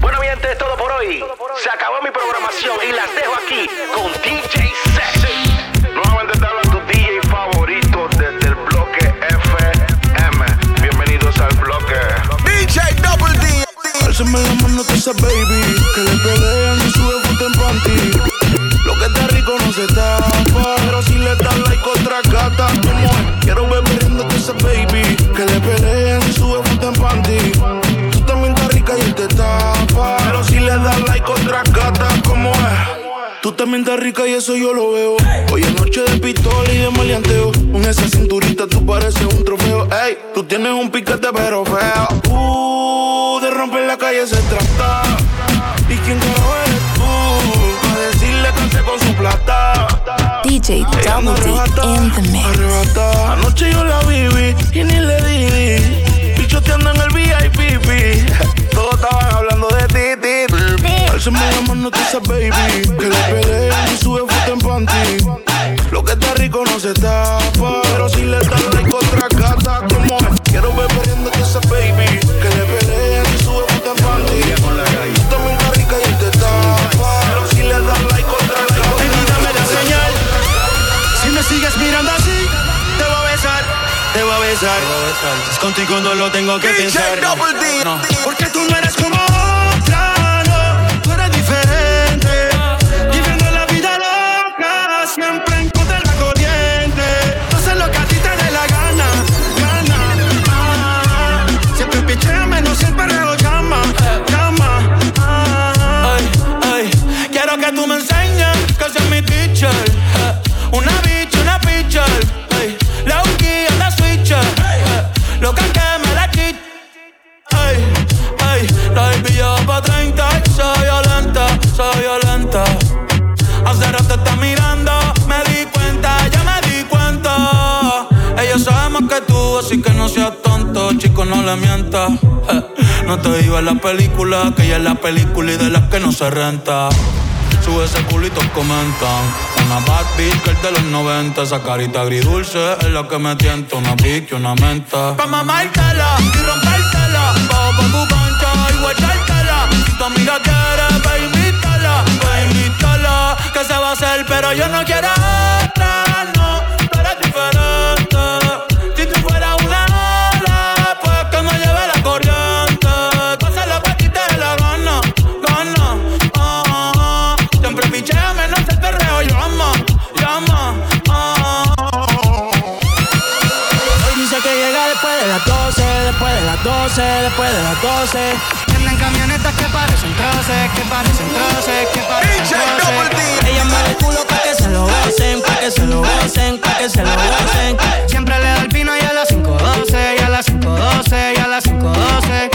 Bueno, mi gente, es todo por hoy. Se acabó mi programación y las dejo aquí con DJ Sexy. Nuevamente te habla tu DJ favorito desde el bloque FM. Bienvenidos al bloque. DJ Double D. Álzame la mano baby. Tú también estás rica y eso yo lo veo. Hoy es noche de pistola y de maleanteo. Con esa cinturita tú pareces un trofeo. Ey, tú tienes un piquete pero feo. Uh, de romper la calle se trata. ¿Y quién carajo eres tú? A decirle cante con su plata. DJ Double D in the mix. Anoche yo la viví y ni le di. Bichoteando en el VIP. Todos estaban hablando de ti, Álzame la mano baby. Que le pelean y sube foto en panty. Lo que está rico no se tapa. Pero si le das like otra gata, como es? Quiero ver perdiendo a esa baby. Que le pelean y sube foto en panty. Tú también estás rica y te tapa. Pero si le das like otra gata. Baby, dame la señal. Si me sigues mirando así, te voy a besar, te voy a besar. Si es contigo no lo tengo que pensar. No. Porque tú no eres como Que tú me enseñes que seas mi teacher. eh. Una bitch, una pitcher. La uki la switcher. eh. Lo que me la quit. Ay, ay, la va pa' 30 y soy violenta, soy violenta. Hace rato está mirando, me di cuenta, ya me di cuenta. Ella sabe más que tú, así que no seas tonto, chico, no le mientas. Eh, No te digo en la película, que ella es la película y de las que no se renta. Sube ese culito, comentan. Una bad bitch que es de los 90. Esa carita agridulce es la que me tienta. Una pique, una menta. Pa' mamártela y rompértela. Bajo pa' tu cancha y guachártela. Si tu amiga quiere, pa' invítala. Pa' invítala. Que se va a hacer, pero yo no quiero 12, después de las 12. Tienen camionetas que parecen troces, que parecen troces, que parecen troces. Ella mueve el culo pa' que se lo gocen, pa' que se lo gocen, pa' que se lo gocen. Siempre le da el pino y a las 5.12, y a las 5.12, y a las 5.12.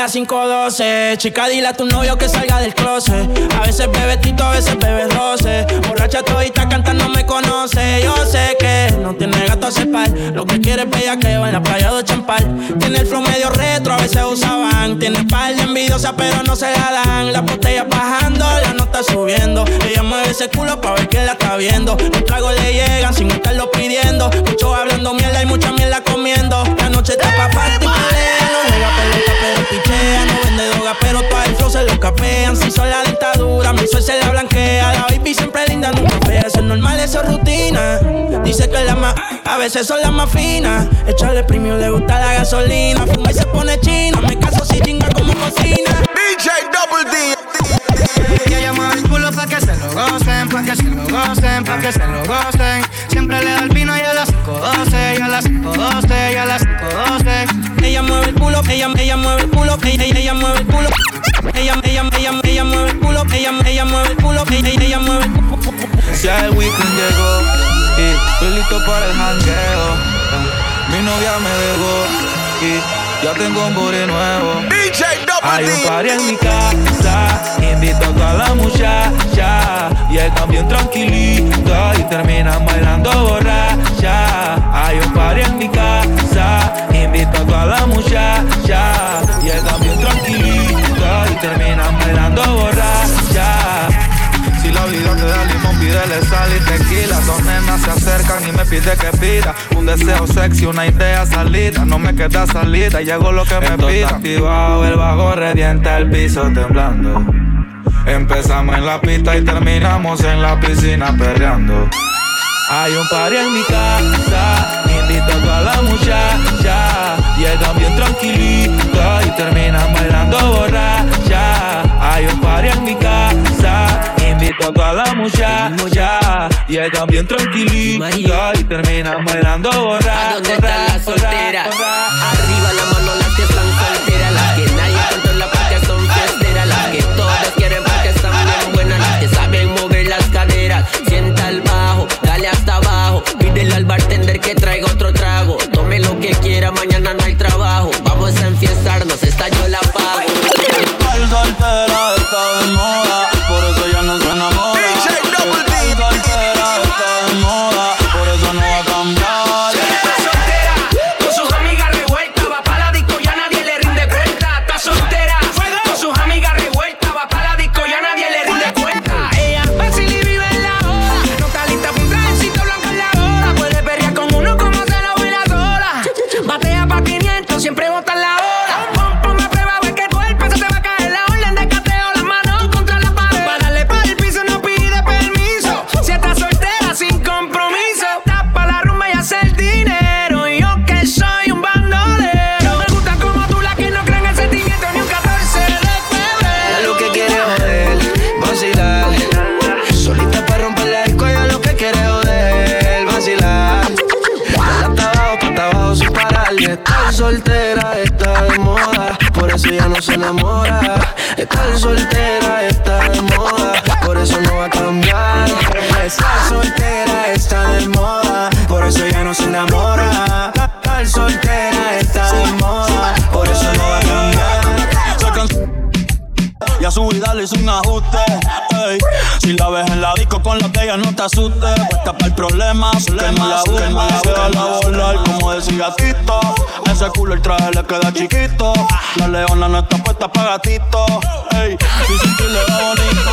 A las 5.12, chica, dile a tu novio que salga del closet. A veces bebe tito, a veces bebe roce. Borracha todita cantando me conoce. Yo sé que no tiene gato a cepar. Lo que quiere es bellaqueo en la playa de Champal. Tiene el flow medio retro, a veces usaban. Tiene par de envidiosa, pero no se la dan. La botella bajando, la nota subiendo. Ella mueve ese culo pa' ver quién la está viendo. Los tragos le llegan sin estarlo pidiendo. Mucho hablando mierda y mucha mierda comiendo. La noche está pa' party, son la dictadura, mi sol se la blanquea. La baby siempre linda, nunca fea. Eso es normal, eso es rutina. Dice que la más, a veces son las más finas. Echarle premio, le gusta la gasolina. Fuma y se pone china. Me caso si chinga como cocina. DJ Double D. Ella mueve el culo pa' que se lo gocen, pa' que se lo gocen, pa' que se lo gocen. Las 5.12, y a las 5.12. Ella mueve el culo, ella, ella mueve el culo, ella, ella, ella mueve el culo. Ella, ella, ella, ella mueve el culo, ella, ella mueve el culo, ella, ella mueve el culo. Ya el weekend llegó y estoy listo para el jangueo. Mi novia me dejó y ya tengo un booty nuevo. DJ Hay un party en mi casa, invito a toda la muchacha y están bien tranquilitas y terminan bailando borracha. Hay un party en mi casa, invito a toda la muchacha. Llega bien tranquilito y terminan bailando borracha. Si la vida te da limón, pídele sal y tequila. Dos nenas se acercan y me pide que pida. Un deseo sexy, una idea salida. No me queda salida, y hago lo que me pida está activado, el bajo revienta el piso temblando. Empezamos en la pista y terminamos en la piscina perreando. Hay un party en mi casa, invitando a la muchacha. Llegan bien tranquilitos y terminan bailando borracha. Hay un party en mi casa, invitando a la muchacha. Llegan bien tranquilitos y terminan bailando borracha. ¿Dónde está la soltera? Borra, borra. le hice un ajuste. Ey. Si la ves en la disco con la de ella, no te asustes. Puesta para el problema, que no la busques, no la veo la volar, como decía Tito. Ese culo el traje le queda chiquito. La leona no está puesta para gatito. Ey. Y si tú le va bonito.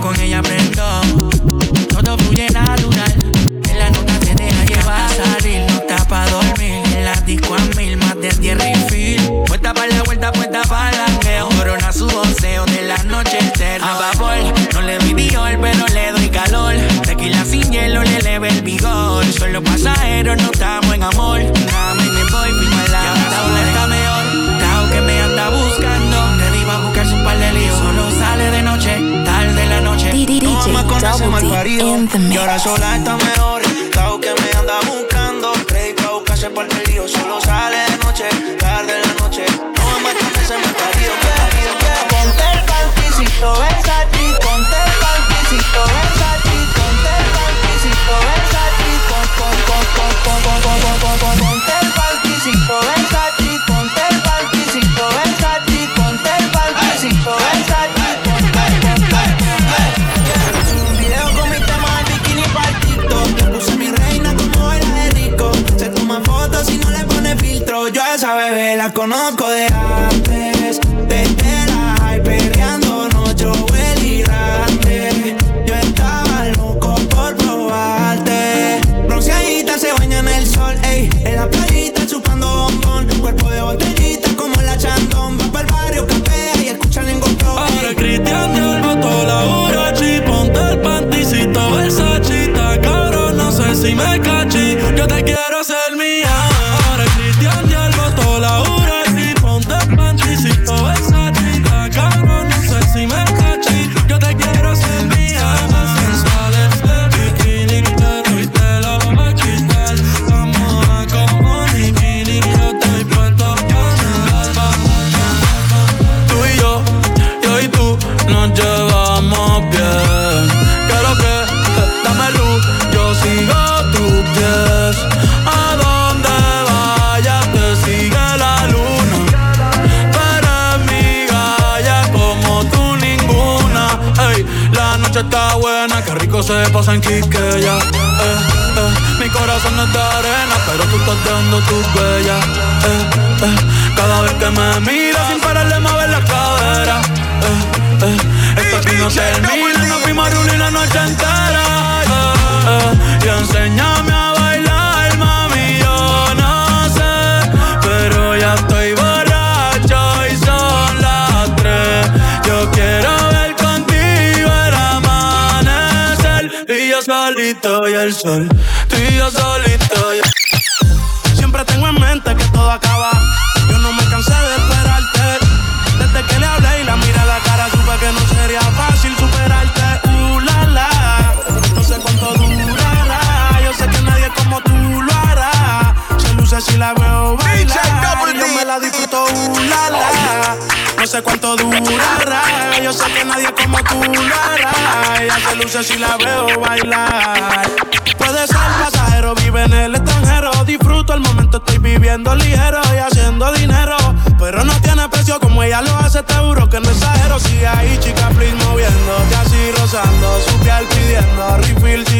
Con ella aprendí sola my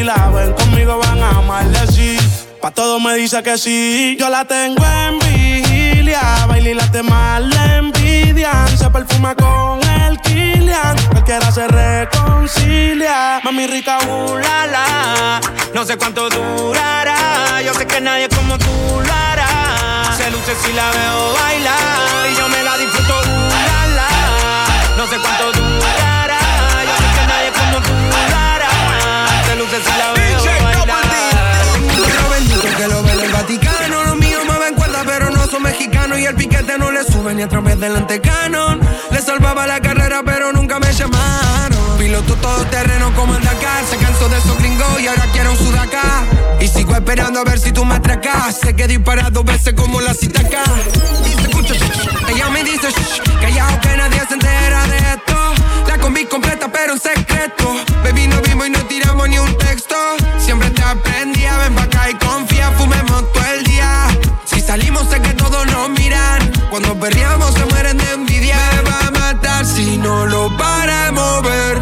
la ven conmigo van a sí. Pa' todo me dice que sí. Yo la tengo en vigilia. Baila y la temas le envidian. Se perfuma con el Kilian. Cualquiera se reconcilia. Mami rica, uh, la, No sé cuánto durará. Yo sé que nadie como tú lo hará. Se luce si la veo bailar. Y yo me la disfruto, uh, la, No sé cuánto durará. Yo sé que nadie como tú. Luce si la veo que lo ve en el Vaticano. Los míos mueven cuerda, pero no son mexicanos. Y el piquete no le sube ni a través del antecanon. Le salvaba la carrera, pero nunca me llamaron. Piloto todo terreno como el Dakar. Se cansó de esos gringos y ahora quiero un sudaca. Y sigo esperando a ver si tú me atracas. Sé que disparado dos veces como la cita acá. Y se escucha, ella me dice, que ya que nadie se entera de esto. La combi completa, pero en secreto. Baby, no confía, fumemos todo el día. Si salimos, sé que todos nos miran. Cuando perreamos, se mueren de envidia. Me va a matar si no lo para mover.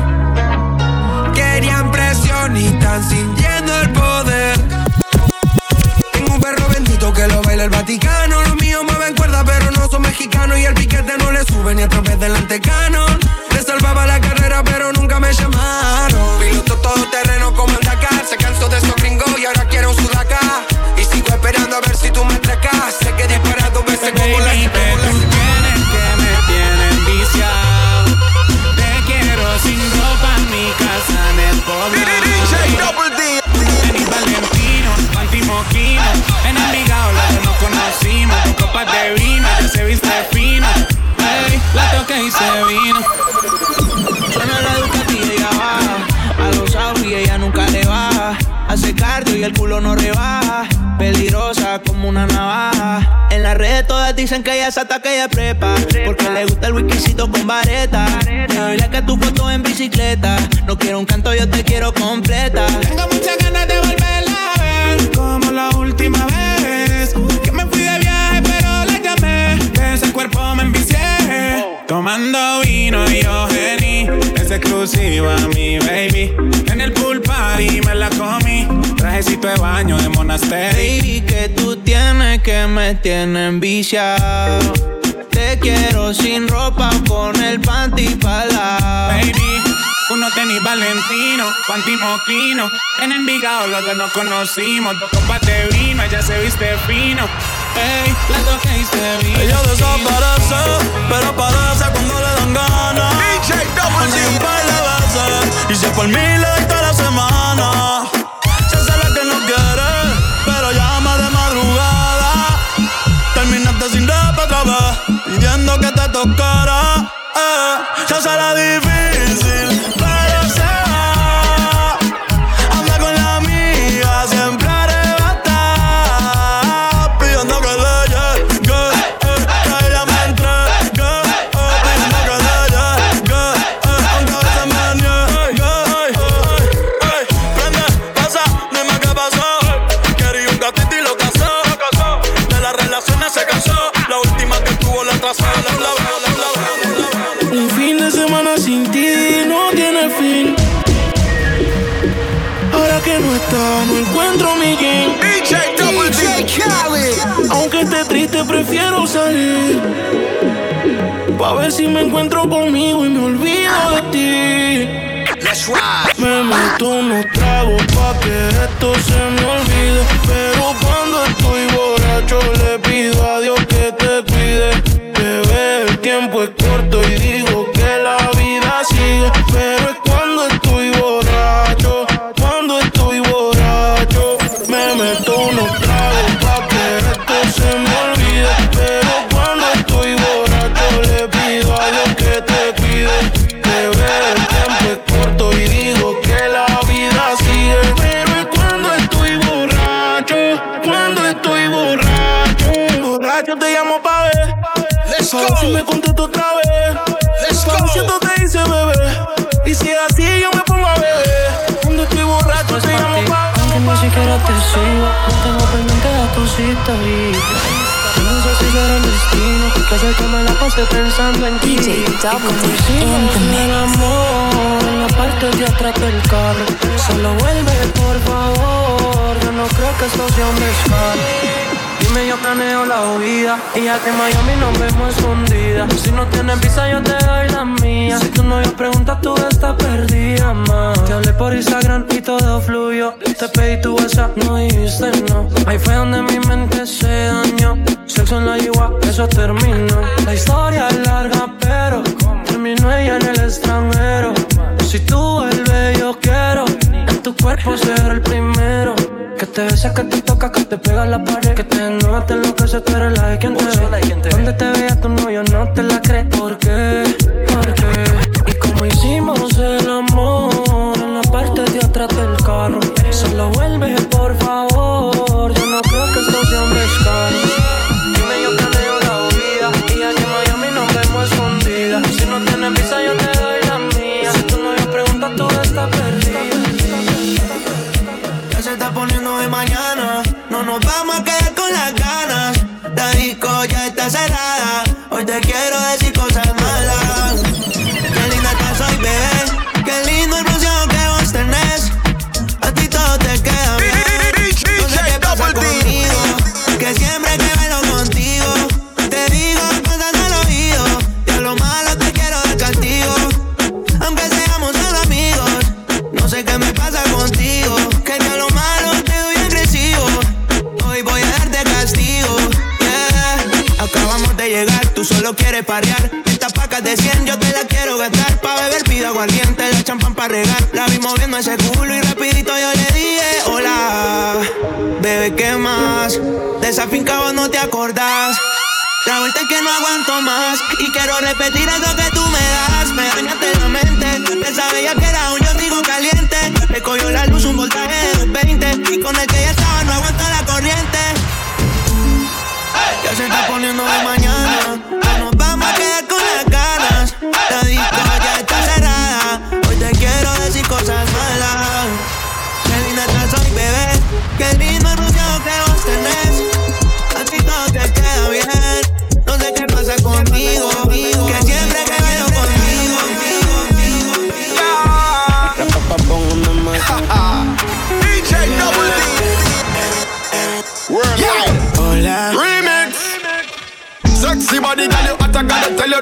Querían presión y están sintiendo el poder. Tengo un perro bendito que lo baila el Vaticano. Los míos mueven cuerda, pero no son mexicanos. Y el piquete no le sube ni a través del antecanon En las redes todas dicen que ella es ataque de prepa. Porque le gusta el whiskycito con vareta. Dile que tu foto en bicicleta. No quiero un canto, yo te quiero completa. Tengo muchas ganas de volverla a ver. Como la última vez. Que me fui de viaje, pero la llamé. De ese cuerpo me envicié. Tomando vino y yo exclusiva, mi baby. En el pool party me la comí. Trajecito de baño de monasterio. Baby, que tú tienes que me tienen viciado. Te quiero sin ropa con el panty para Baby, uno tenis Valentino, panty moquino. En Envigado los dos nos conocimos. Dos copas de vino, ella se viste fino. Ey, la toqué y se vino. Ella desaparece, pero aparece cuando le dan ganas. DJ Double un par de veces, y si por mí le doy toda la semana. Tocara. Eh, se la difícil, sin ti no tiene fin. Ahora que no está, no encuentro mi king. DJ Double D. Aunque esté triste, prefiero salir. Pa' ver si me encuentro conmigo y me olvido de ti. Let's ride. Me meto unos tragos pa' que esto se me olvide. Pero cuando estoy borracho le pido a Dios que te cuide. Bebé, el tiempo es corto y Let's ver si me go. contesto otra vez. Let's go. te dice bebé. Y si es así, yo me pongo a beber. Cuando estoy borracho te llamo pa' Aunque ni siquiera te sigo, no tengo pendiente a tus historias. No sé si será el destino, que hace que me la pase pensando en ti. DJ Double el amor en la parte de atrás del carro. Solo vuelve, por favor. Yo no creo que esto sea un descaro. Yo planeo la huida. Y ya que en Miami nos vemos escondida. Si no tienes visa, yo te doy la mía. Si tu novio pregunta, tú estás perdida, ma. Te hablé por Instagram y todo fluyó. Te pedí tu WhatsApp, no dijiste no. Ahí fue donde mi mente se dañó. Sexo en la yigua, eso terminó. La historia es larga, pero terminó ella en el extranjero. Si tú vuelves, yo quiero en tu cuerpo ser el primero. Te besa, que te toca, que te pega a la pared. Que te enoja, te enloquece, tú eres la de quien te ve. Donde te vea tu novio, no te la crees. ¿Por qué? Más. Y quiero repetir eso que tú me das. Me dañaste la mente. Esa bella que era un yo digo caliente. Me cogió la luz un voltaje de 220 Y con el que ya estaba no aguanta la corriente. Ya se está poniendo de mañana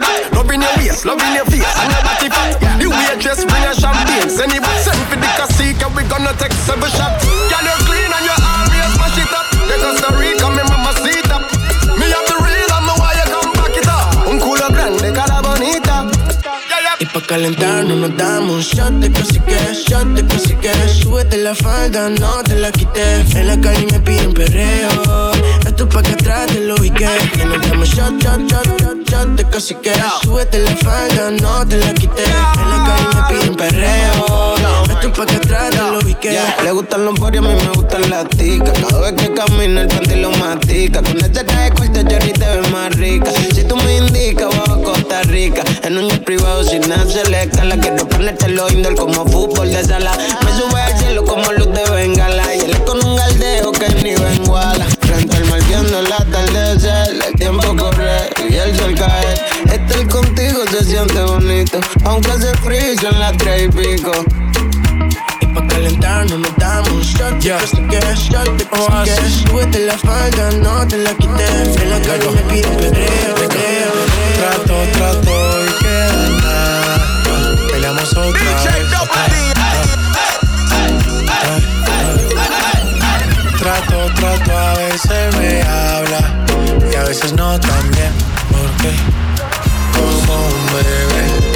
that. Loving your waist, loving your face, and your body fat. The waitress bring a champagne, send it send for the casita, we gonna take seven shots. Girl, calentarnos nos damos un shot de que shot de que Súbete la falda, no te la quité. En la calle me piden perreo. Esto pa' que atrás te lo ubiqué. Que nos damos shot, shot, shot, shot, shot de que Súbete la falda, no te la quité. En la calle me piden perreo. Pa' que atrás lo. Le gustan los porios, a mí me gustan las ticas. Cada vez que camina el panty lo matica. Con este traje corto, Jerry te ves más rica. Si tú me indicas, bajo a Costa Rica. En un privado sin nada se le escala. Quiero ponerte lo indoor como fútbol de sala. Me sube al cielo como luz de bengala. Y él es con un galdeo que ni benguala. Frente al mar viendo el atardecer. El tiempo corre y el sol cae. Estar contigo se siente bonito. Aunque hace frío en las tres y pico. Calentarnos nos damos un shot yeah. de que shot de que Súbete la falda, no te la quité En la calle me piden pedreo, Trato, trato y queda nada Peleamos otra vez. Trato, trato, a veces me habla Y a veces no también. Porque como un bebé.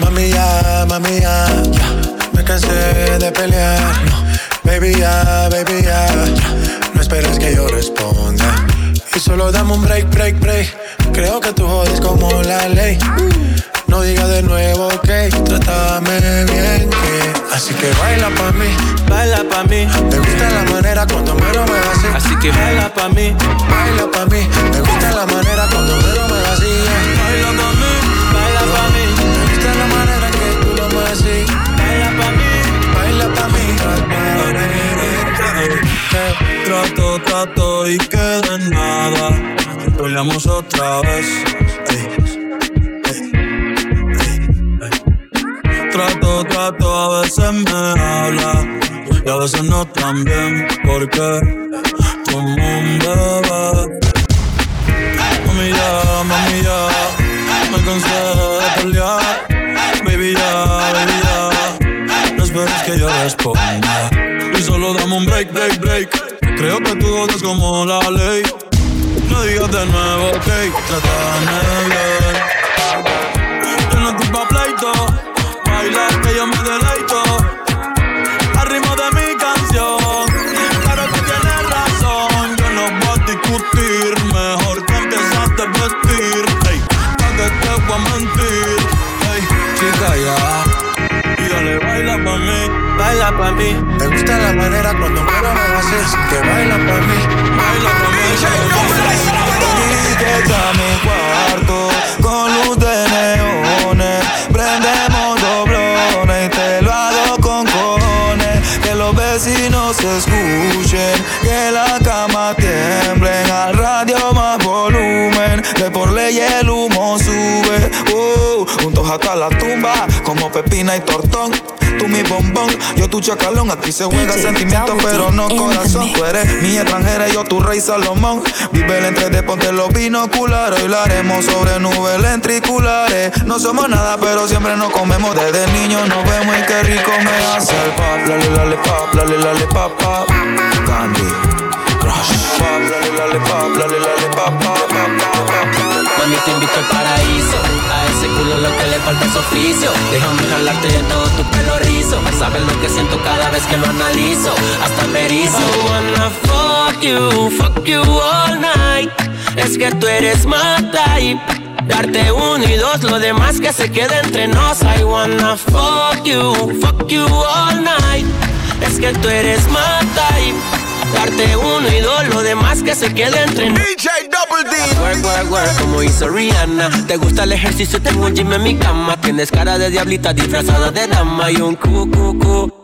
Mami ya, mami ya, de pelear. Baby ya, baby ya. No esperes que yo responda. Y solo dame un break, break, break. Creo que tú jodes como la ley. No digas de nuevo, ok, trátame bien, que Así que baila pa' mí, baila pa' mí. Me gusta la manera cuando me lo me así. Así que baila pa' mí, baila pa' mí. Me gusta la manera cuando me lo me así Trato y queda en nada Peleamos otra vez Trato, trato, a veces me habla y a veces no tan bien, porque como un bebé. Mami ya, mami ya, me cansé de pelear. Baby ya, baby ya, no esperes que yo responda. Solo dame un break, break, break. Creo que tú eres como la ley. No digas de nuevo, ok, trátame bien. Yo no pa' pleito baila pa' mí. Me gusta la manera cuando me lo haces, que baila pa' mí, baila pa' mí. Bombón, yo tu chacalón. Aquí se juega sentimiento, pero no corazón. Tú eres mi extranjera y yo tu rey Salomón. Vive el entre de ponte los binoculares. Hoy lo haremos sobre nubes lentriculares. No somos nada, pero siempre nos comemos. Desde niños nos vemos y qué rico me hace el pop. Lale, lale, pop, lale, lale, pop, pop. Candy, crush. Pop, lale, lale, pop, lale, lale, pop, pop, pop, Mami, te invito al paraíso. A ese culo lo que le falta es oficio. Déjame jalarte de todo tu pelo rizo. Sabes lo que siento cada vez que lo analizo. Hasta me erizo. I wanna fuck you, fuck you all night. Es que tú eres my type. Darte uno y dos, lo demás que se quede entre nos. I wanna fuck you, fuck you all night. Es que tú eres my type. Darte uno y dos, lo demás que se quede entre nosotros. DJ Double D. Work, work, work, como hizo Rihanna. Te gusta el ejercicio, tengo un gym en mi cama. Tienes cara de diablita disfrazada de dama y un cu, cu, cu.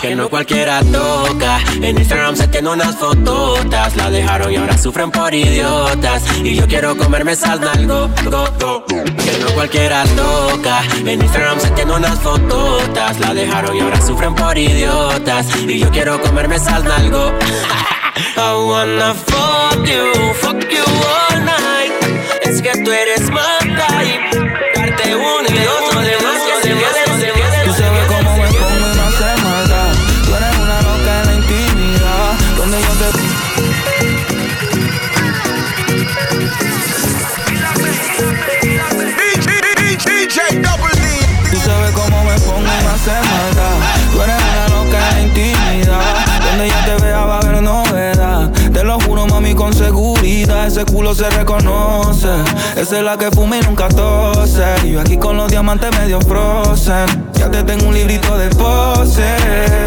Que no cualquiera toca. En Instagram se tienen unas fototas. La dejaron y ahora sufren por idiotas. Y yo quiero comerme esas nalgo, go, go. Que no cualquiera toca. En Instagram se tienen unas fototas. La dejaron y ahora sufren por idiotas. Y yo quiero comerme esas nalgo. I wanna fuck you, fuck you all night. Es que tú eres más Ese culo se reconoce. Esa es la que fuma y nunca tose. Y yo aquí con los diamantes medio frozen. Ya te tengo un librito de pose.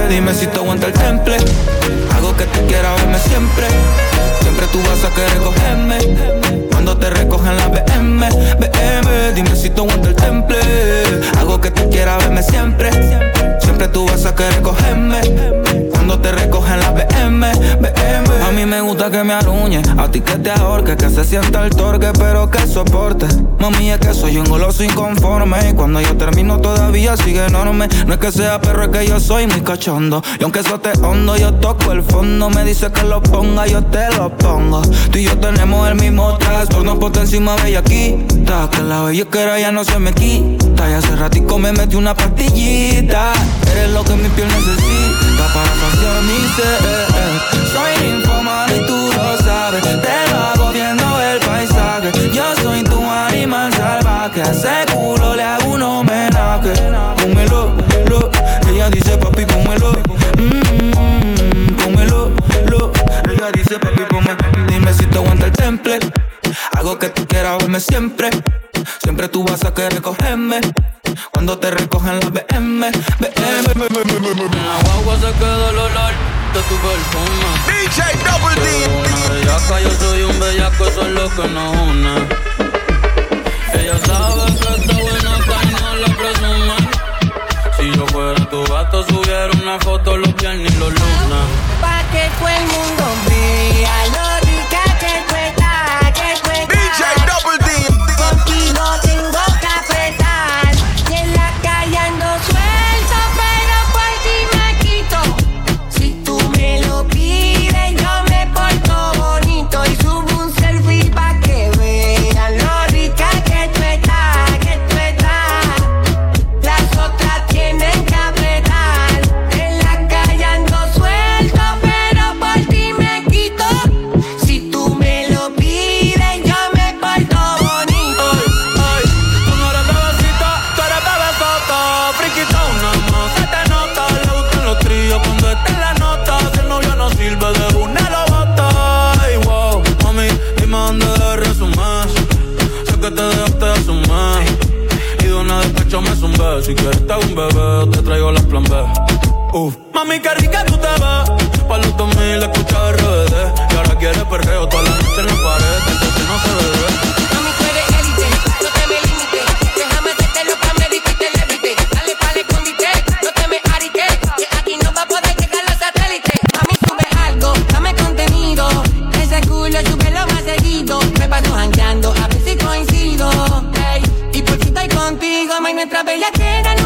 Dime si te aguanta el temple. Algo que te quiera verme siempre. Siempre tú vas a querer cogerme. Cuando te recogen la BM, BM. Dime si te aguanta el temple. Algo que te quiera verme siempre. Siempre tú vas a querer cogerme. Cuando te recogen la BM, BM. A mí me gusta que me aruñe. A ti que te ahorque, que se sienta el torque, pero que soporte. Mami, es que soy un goloso inconforme. Y cuando yo termino todavía sigue enorme. No es que sea perro, es que yo soy muy cachondo. Y aunque eso te hondo, yo toco el fondo. Me dice que lo ponga, yo te lo pongo. Tú y yo tenemos el mismo trastorno, por encima bellaquita. Que la bellaquera ya no se me quita. Y hace ratico me metí una pastillita. Eres lo que mi piel necesita para saciar mi sed. Soy infumable y tú lo sabes. Te lo hago viendo el paisaje. Yo soy tu animal salvaje. Algo que tú quieras verme siempre. Siempre tú vas a querer cogerme. Cuando te recogen la BM, BM. En la guagua se queda el olor de tu perfume. DJ Double D. Una bellaca, yo soy un bellaco, eso es lo que nos une. Ella sabe que está buena, que no la presume. Si yo fuera tu gato, subiera una foto los viernes y los lunes. Pa' que todo el mundo vea lo Si quieres te hago un bebé, te traigo las plan B. Uf. Mami, qué rica tú te ves Pa' los 2000 escucha RBD Y ahora quieres perreo toda la noche en la pared. Entonces no se bebe nuestra bella queda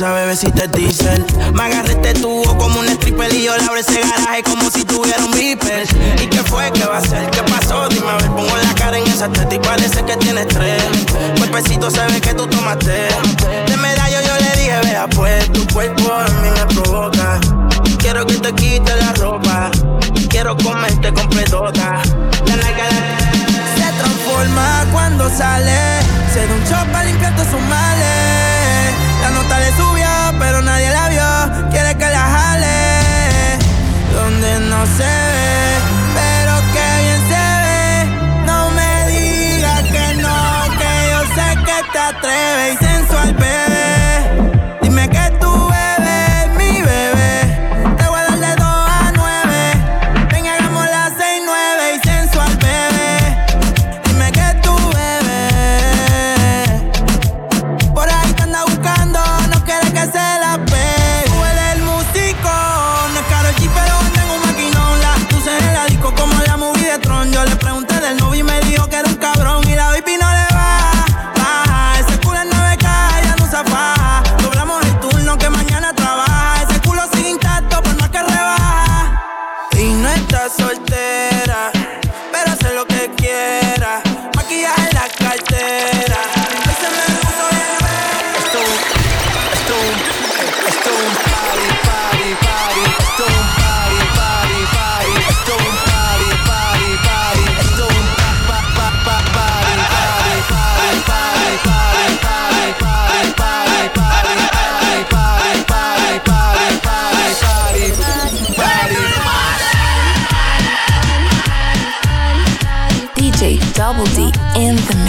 Esa es diesel. Me agarré este tubo como un stripper y yo le abro ese garaje como si tuviera un beeper. ¿Y qué fue? ¿Qué va a ser? ¿Qué pasó? Dime a ver, pongo la cara en esa teta y parece que tiene estrés. Cuerpecito se que tú tomaste. De medallo yo le dije, vea pues, tu cuerpo a mí me provoca. Quiero que te quite la ropa. Quiero comerte completota. La nalga se transforma cuando sale. Se da un shock para sus males. La nota le subió, pero nadie la vio. Quiere que la jale. Donde no se ve, pero que bien se ve. No me digas que no, que yo sé que te atreves y sensual. Baby, que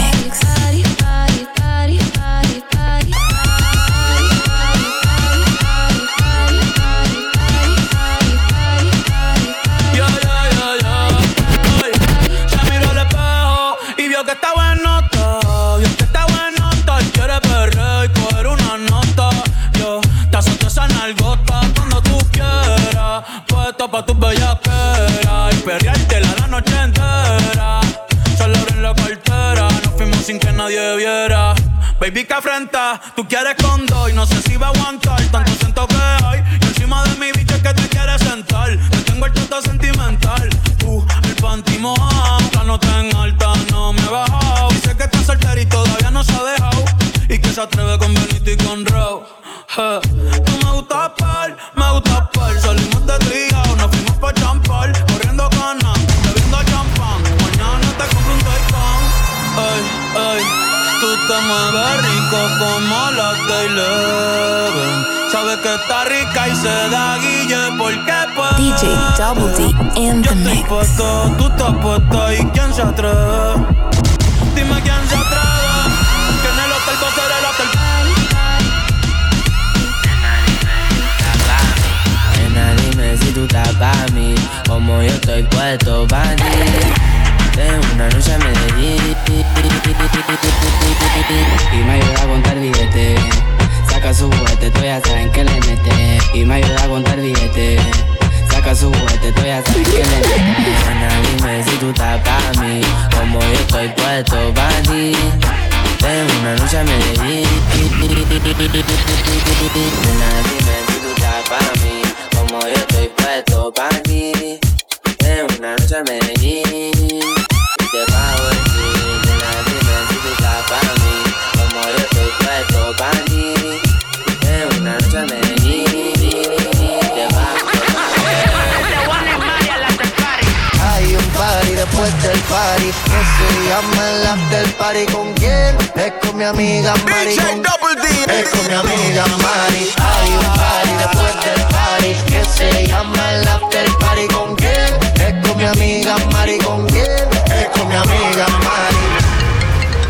afrenta, tú quieres con Double D in Yo the estoy mix. puesto, tú estás puesta y quién se atreve. Dime quién se atreve. Que en el hotel va a ser el hotel. Nena, dime si tú estás pa' mí, como yo estoy puesto pa' ti. Tengo una noche a Medellín y me ayuda a contar billetes. Saca su juguete, tú ya saben que le mete. Y me ayuda a contar billetes. Saca su juguete, tú ya saben que le. Nena, dime si tú estás pa' mí, como yo estoy puesto pa' ti. Tengo una noche a Medellín. Nena, dime si tú estás pa' mí, como yo estoy puesto pa' ti. Tengo una noche a Medellín. Y te pago el fin. Nena, dime si tú estás pa' mí, como yo estoy puesto pa' ti. Tengo una noche a Medellín. Después del party que se llama el after party. ¿Con quién? Es con mi amiga Mari. Con, es con mi amiga Mari. Hay un party después del party que se llama el after party. ¿Con quién? Es con mi amiga Mari. ¿Con quién? Es con mi amiga Mari.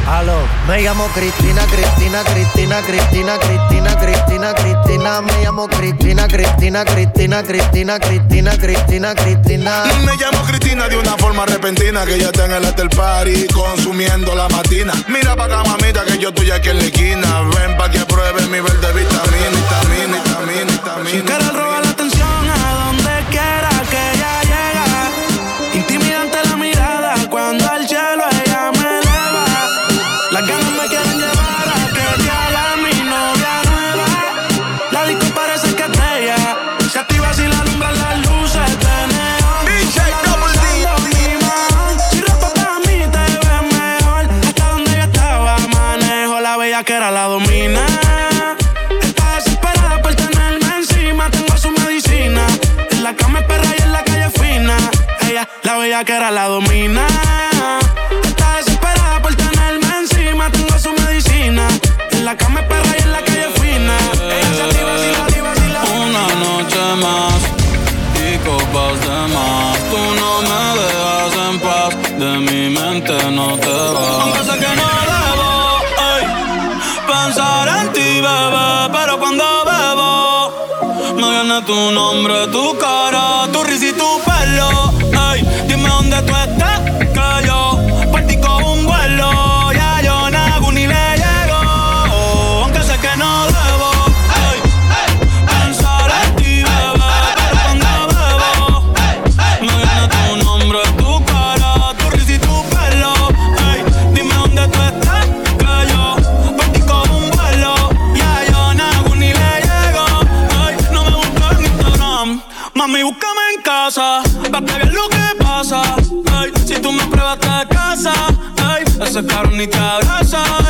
Aló, me llamo Cristina, Cristina, Cristina, Cristina, Cristina, Cristina, Cristina, me llamo Cristina, Cristina, Cristina, Cristina, Cristina, Cristina, Cristina. Me llamo Cristina de una forma repentina que ya está en el after party consumiendo la matina. Mira pa' acá, mamita, que yo estoy aquí en la esquina. Ven pa' que prueben mi verde vitamina, vitamina, vitamina, vitamina. Bella que era la domina. Ey, ese carro ni te abraza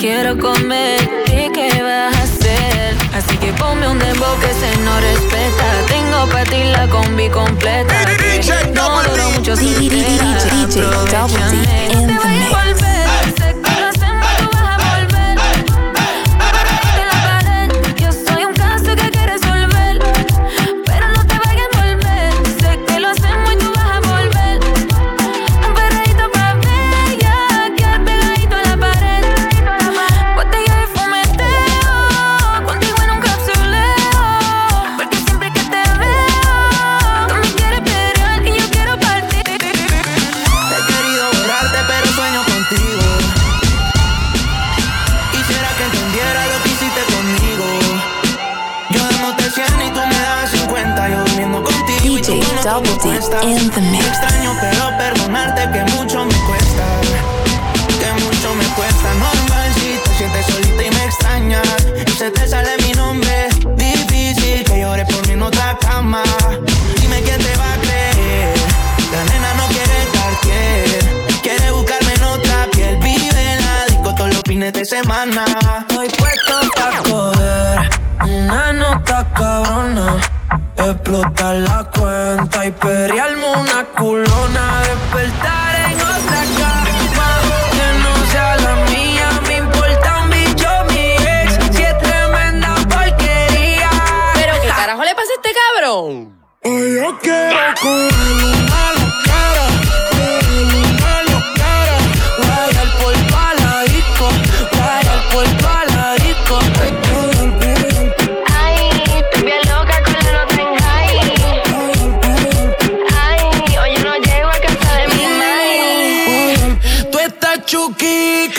quiero comer. ¿Y qué vas a hacer? Así que ponme un dembow que se no respeta. Tengo para ti la combi completa. no duró mucho sin DJ the mix.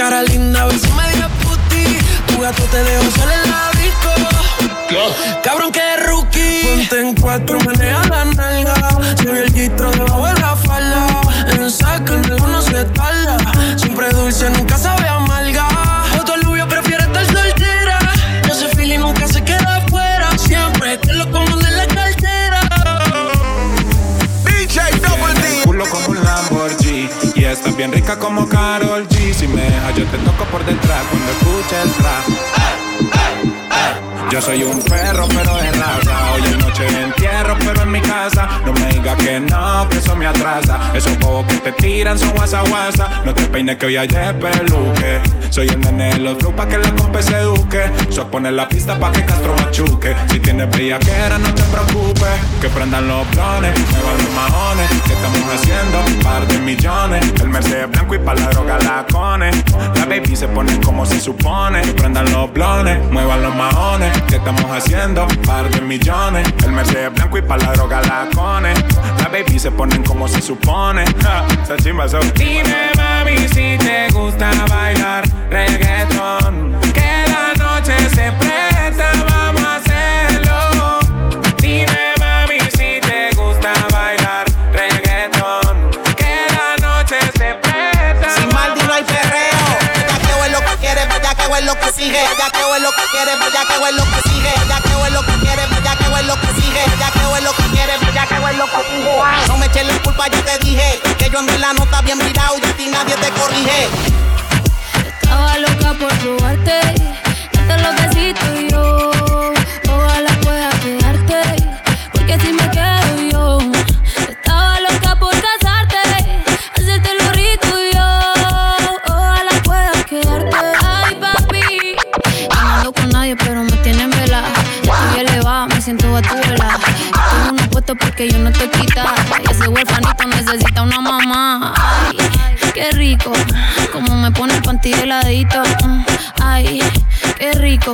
Cara linda, ves media puti. Tu gato te dejó solo en la disco. Cabrón que rookie. Ponte en cuatro, menea la nalga. Se ve el gistro debajo de la falda. En saco, en el no se tarda. Siempre dulce, nunca sabe amarga. Otro aluvio prefiere estar soltera. No se fila y nunca se queda afuera. Siempre que lo coman en la cartera. DJ Double D. Culo como un Lamborghini Y estás bien rica como te toco por detrás Cuando escucha el trap Yo soy un perro pero de raza Hoy es noche entierro pero en mi casa No me digas que no, que eso me atrasa. Esos bobos que te tiran son guasa guasa. No te peines que hoy hay de peluque. Soy el nene de los pa' que la compa se eduque. So poner la pista pa' que Castro machuque. Si tienes bellaquera no te preocupes Que prendan los planes, muevan los maones ¿Qué estamos haciendo? Par de millones. El Mercedes blanco y pa' la droga la cone. La baby se pone como se supone. Que prendan los blones, muevan los maones ¿Qué estamos haciendo? Par de millones El Mercedes blanco y pa' la droga la cone La baby se ponen como se supone ja, esa chimba. Dime mami si te gusta bailar reggaeton Ya que es lo que quiere, vaya que es lo que sigue. Ya que es lo que quiere, vaya que es lo que sigue. Ya que es lo que quiere, vaya que es lo que sigue. No me eches la culpa, yo te dije que yo en la nota bien mirado y a ti nadie te corrige. Estaba loca por probarte, panty heladito. Mm, Ay, qué rico,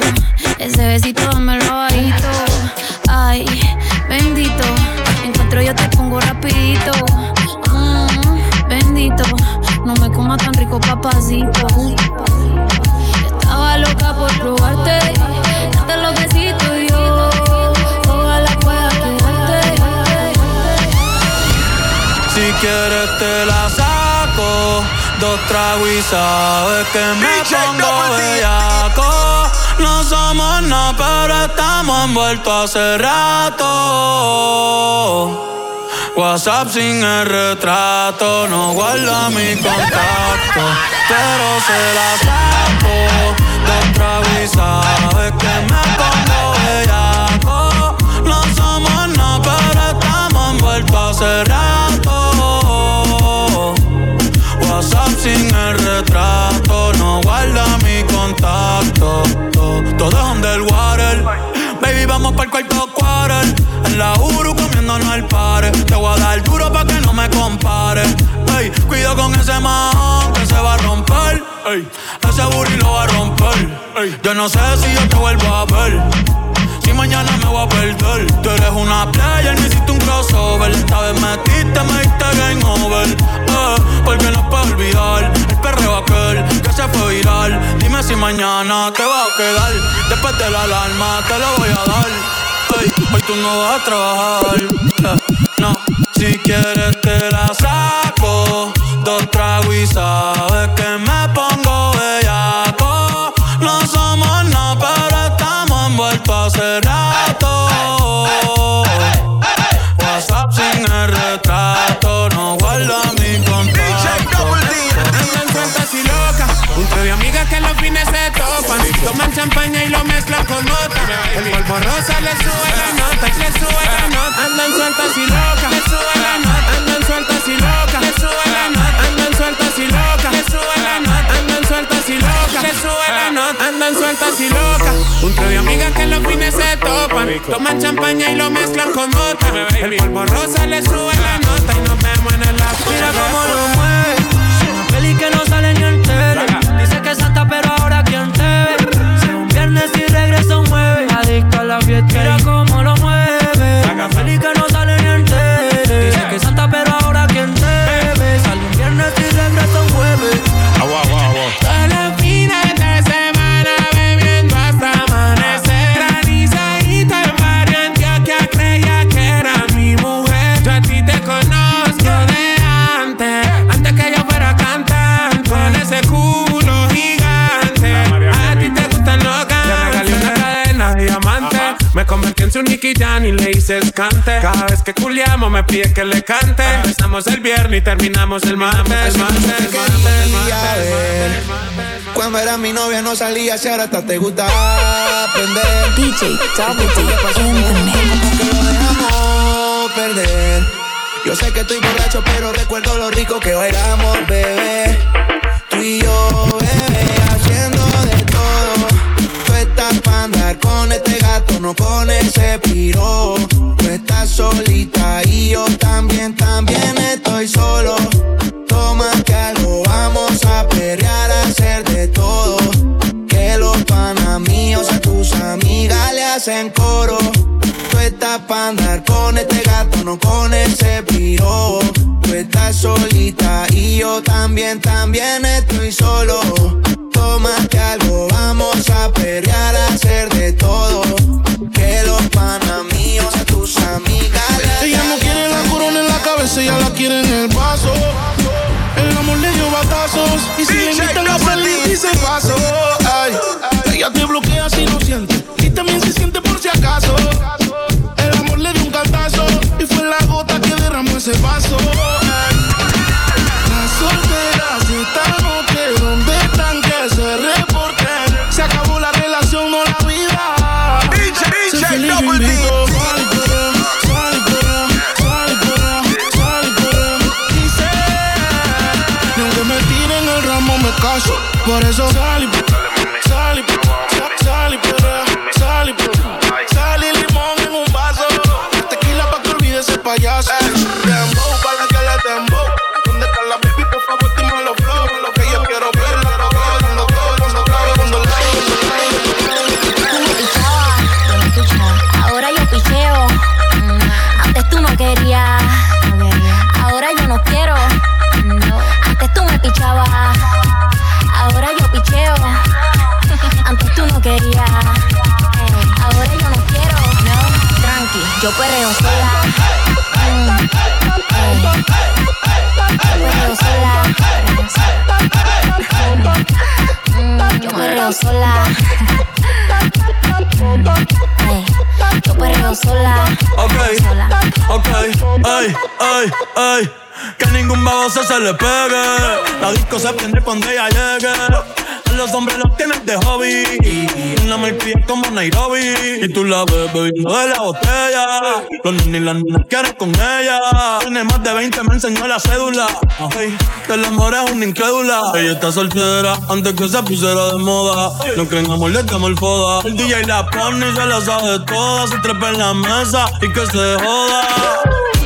sabes que me pongo bellaco. No somos nada pero estamos envueltos hace rato. WhatsApp sin el retrato No guarda mi contacto Pero se la saco. Y sabes que me pongo bellaco. No somos nada pero estamos envueltos hace rato WhatsApp sin el retrato No guarda mi contacto. Todo es underwater Baby, vamos para el cuarto quarter. En la Uru comiéndonos al pare. Te voy a dar duro pa' que no me compare. Ey, cuido con ese man que se va a romper. Ey, ese booty lo va a romper. Yo no sé si yo te vuelvo a ver mañana me voy a perder. Tú eres una player, no hiciste un crossover. Esta vez metiste, me diste game over. Eh, Porque no puedo olvidar El perreo aquel que se fue viral Dime si mañana te va a quedar. Después de la alarma te lo voy a dar. Ey, hoy tú no vas a trabajar. No, si quieres te la saco. Dos tragos y sabes que me Champaña y lo mezclan con nota. El polvo rosa le sube la nota, le sube la nota. Andan sueltas y locas, le sube la nota. Andan sueltas y locas, le sube la nota. Andan sueltas y locas, le sube la nota. Andan sueltas y locas, le sube la nota. Andan sueltas y locas, un trío de amigas que los fines se topan. Toman champaña y lo mezclan con nota. El polvo rosa le sube la nota y nos vemos en el after. Mira cómo lo mueve. Una peli que no sale ni en tele. Dice que es santa, pero ahora quién te ve. Viernes y regresa un jueves. Adicto a la fiesta. Mira cómo lo mueve. Una peli que no Nicky Jan y le hice escante. Cada vez que culiamos me pide que le cante. Empezamos el viernes y terminamos el martes. El el. Cuando era mi novia no salía, si ahora hasta te gusta aprender. DJ que lo dejamos perder. Yo sé que estoy borracho, pero recuerdo lo rico que bailamos, bebé. Tú y yo, bebé, para andar con este gato, no con ese piro. Tú estás solita y yo también, también estoy solo. Toma que algo, vamos a perrear, a hacer de todo. Que los panas míos a tus amigas le hacen coro. Tú estás pa' andar con este gato, no con ese piro. Tú estás solita y yo también, también estoy solo. Tómate algo, vamos a perrear, a hacer de todo. Que los panas míos a tus amigas Ella no quiere la corona en la cabeza, ella la quiere en el vaso. El amor le dio batazos y si le invitan a salir dice paso. Ay, ella te bloquea si lo siente y también se siente por si acaso. El amor le dio un cantazo y fue la gota que derramó ese vaso. Ay. Por eso cuando ella llegue. Los hombres los tienen de hobby. Una malcria como Nairobi. Y tú la ves bebiendo de la botella. Los nenes y las nenas quieren con ella. Tiene más de 20, me enseñó la cédula. Ay, el amor es una incrédula. Ella está soltera antes que se pusiera de moda. No creen amor, le damos el foda. El DJ la pone y se la sabe toda. Se trepa en la mesa y que se joda.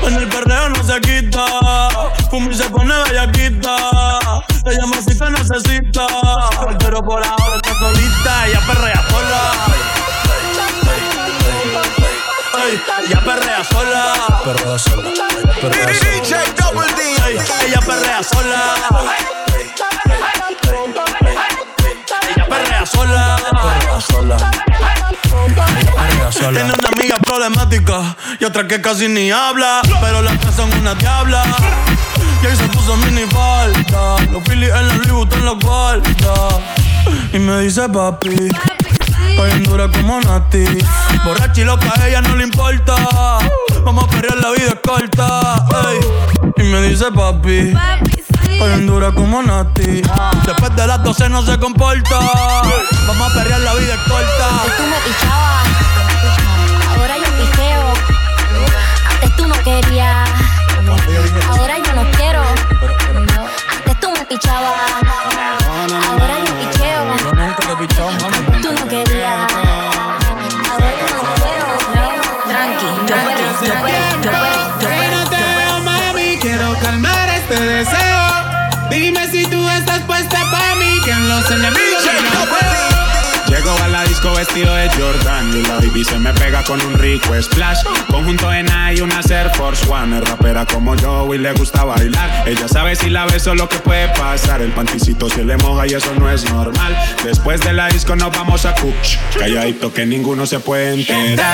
En el perreo no se quita. Fumi se pone bellaquita. Ella más si te necesita. Pero por ahora está solita. Ella perrea sola. Ella perrea sola. Perrea sola. Perrea sola. Ella perrea sola. Ella perrea sola. Perrea sola. Tiene una amiga problemática y otra que casi ni habla. Pero las tres son una diabla. Y ahí se puso mini falta. Los Phillies en la Louis en la guarda. Y me dice papi. Estoy en dura como Nati. Borracha y loca, a ella no le importa. Vamos a pelear, la vida es corta. Y me dice papi. Estoy en dura como Nati. Después de las 12 no se comporta. Vamos a perrear, la vida es corta. Antes tú me pichabas, ahora yo piqueo. Antes tú no querías, ahora yo no quiero. Antes tú me pichabas, ahora yo picheo. Tú no querías, ahora yo no quiero. Tranqui, yo puedo, yo puedo, yo puedo, yo no te veo, mami, quiero calmar este deseo. Dime si tú estás puesta para mí, que en los enemigos vestido de Jordan y la baby se me pega con un rico splash. Conjunto en y una Air Force One. Es rapera como yo y le gusta bailar. Ella sabe si la beso lo que puede pasar. El panticito se le moja y eso no es normal. Después de la disco nos vamos a Cuch. Calladito que ninguno se puede enterar.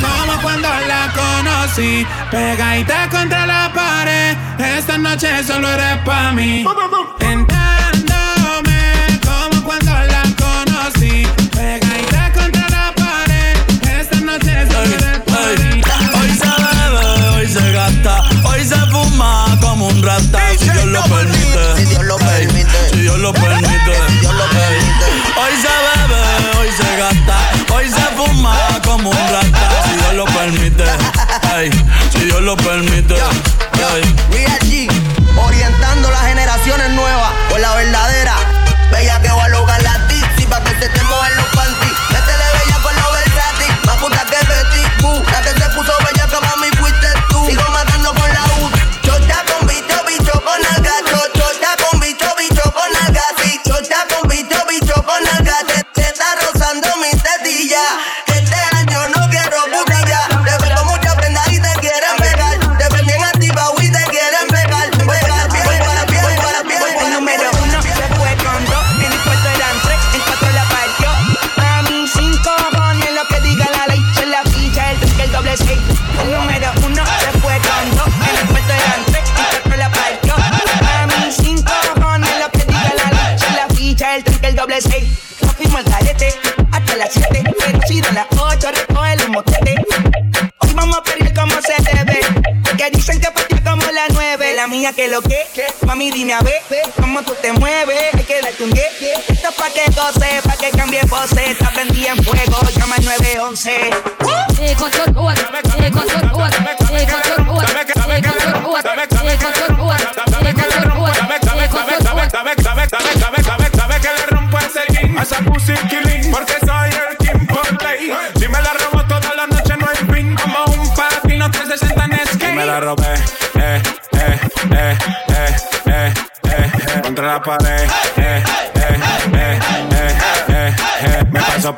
Como cuando la conocí, pegadita contra la pared. Esta noche solo eres pa' mí. Un rata. Si Dios lo permite, si Dios lo permite, si Dios lo permite, Hoy se bebe, hoy se gasta, hoy se fuma como un rata. Si Dios lo permite, ey, si Dios lo permite. ey.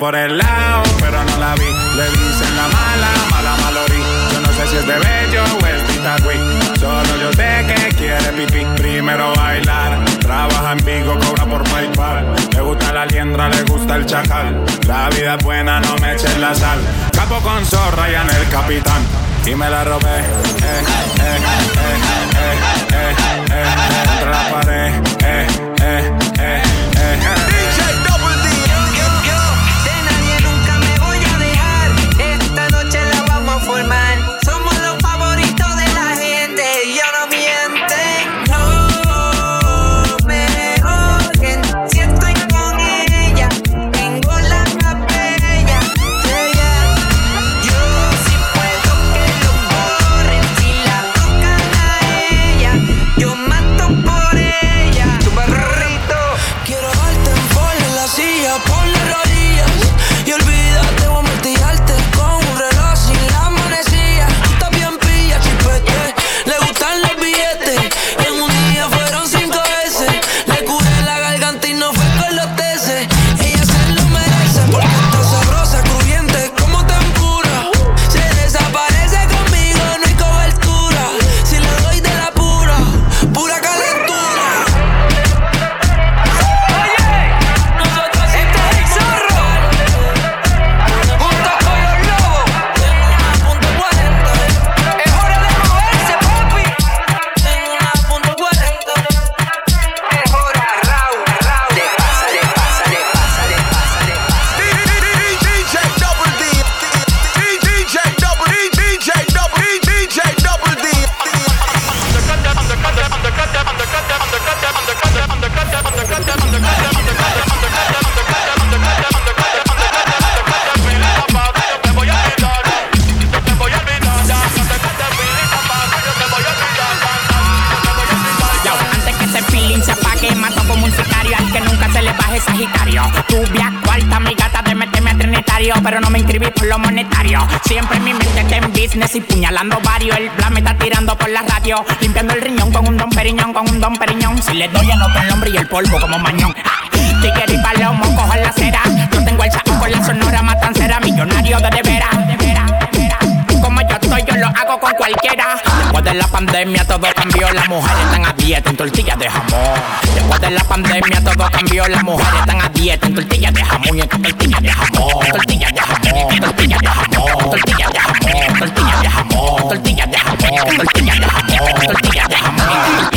Por el lado, pero no la vi Le dicen la mala, mala malorí Yo no sé si es de bello o es pitagüí Solo yo sé que quiere pipí Primero bailar, trabaja en Vigo, cobra por PayPal Le gusta la liendra, le gusta el chacal La vida es buena, no me eches la sal Capo con zorra y en el capitán Y me la robé, eh, eh, eh, eh, eh, eh, eh, pared, eh, eh, puñalando varios. El plan me está tirando por la radio, limpiando el riñón con un don periñón, con un don periñón. Si le doy el otro el nombre y el polvo como mañón. Ah, tigre y palomo, cojo la cera. Yo tengo el saco con la sonora matancera, millonario de de veras. Como yo estoy, yo lo hago con cualquiera. Después de la pandemia todo cambió, las mujeres están a dieta en tortillas de jamón. Después de la pandemia todo cambió, las mujeres están a dieta en tortillas de jamón y en tortillas de. Tortillas de jamón, tortillas de jamón, tortillas de jamón, tortillas de jamón, tortilla de jamón, tortilla de jamón, tortilla de jamón.